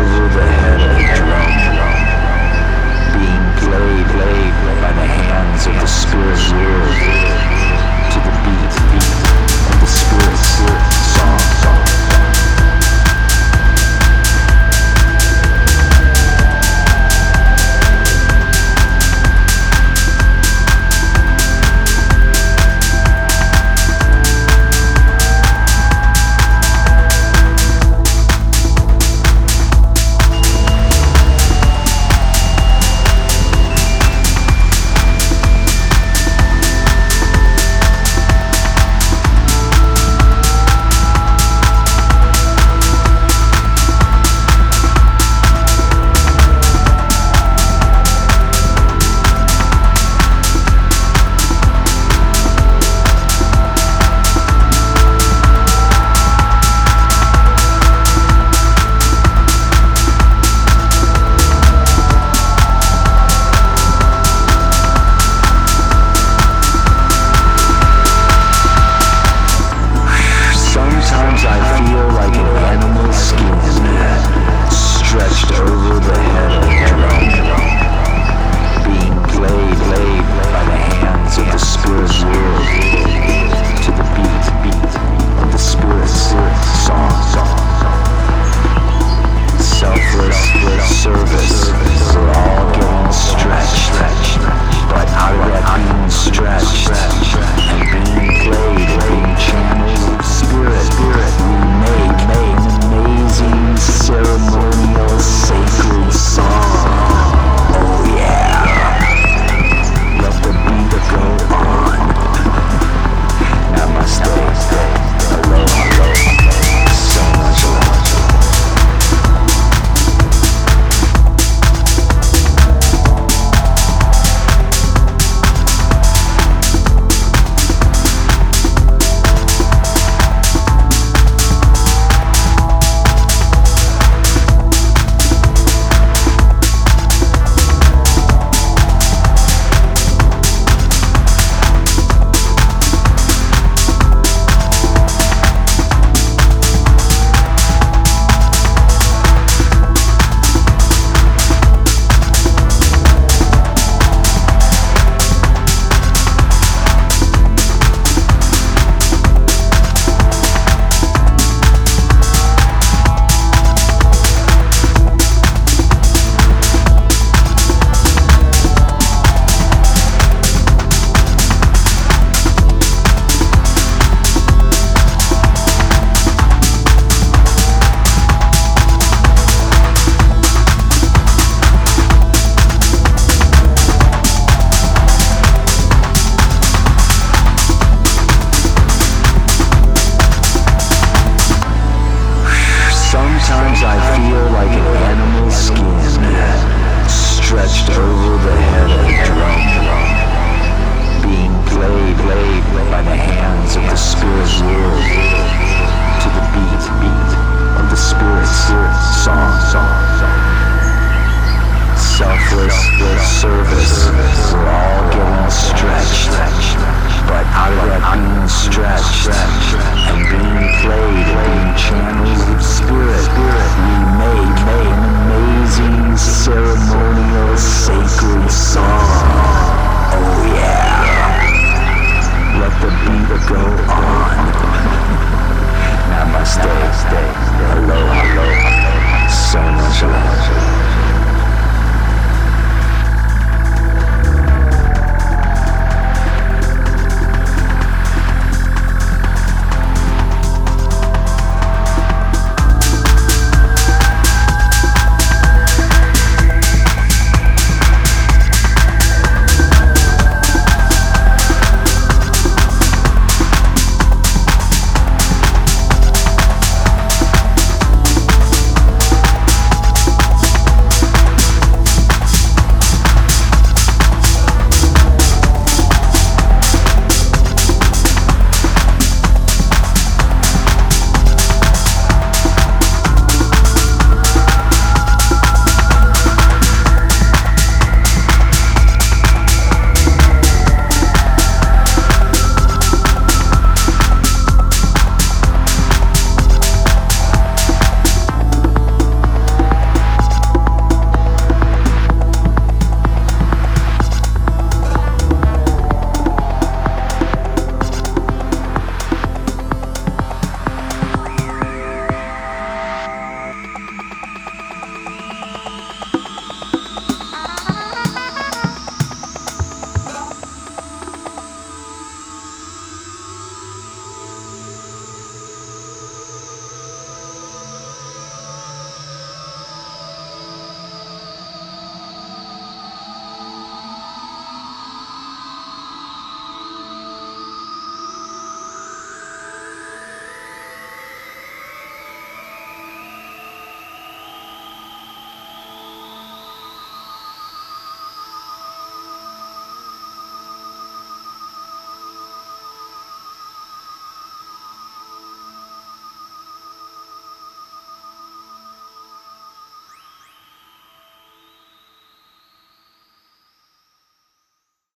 over the head of a drum, being played, played by the hands of the spirit world to the beat of the spirit. spirit.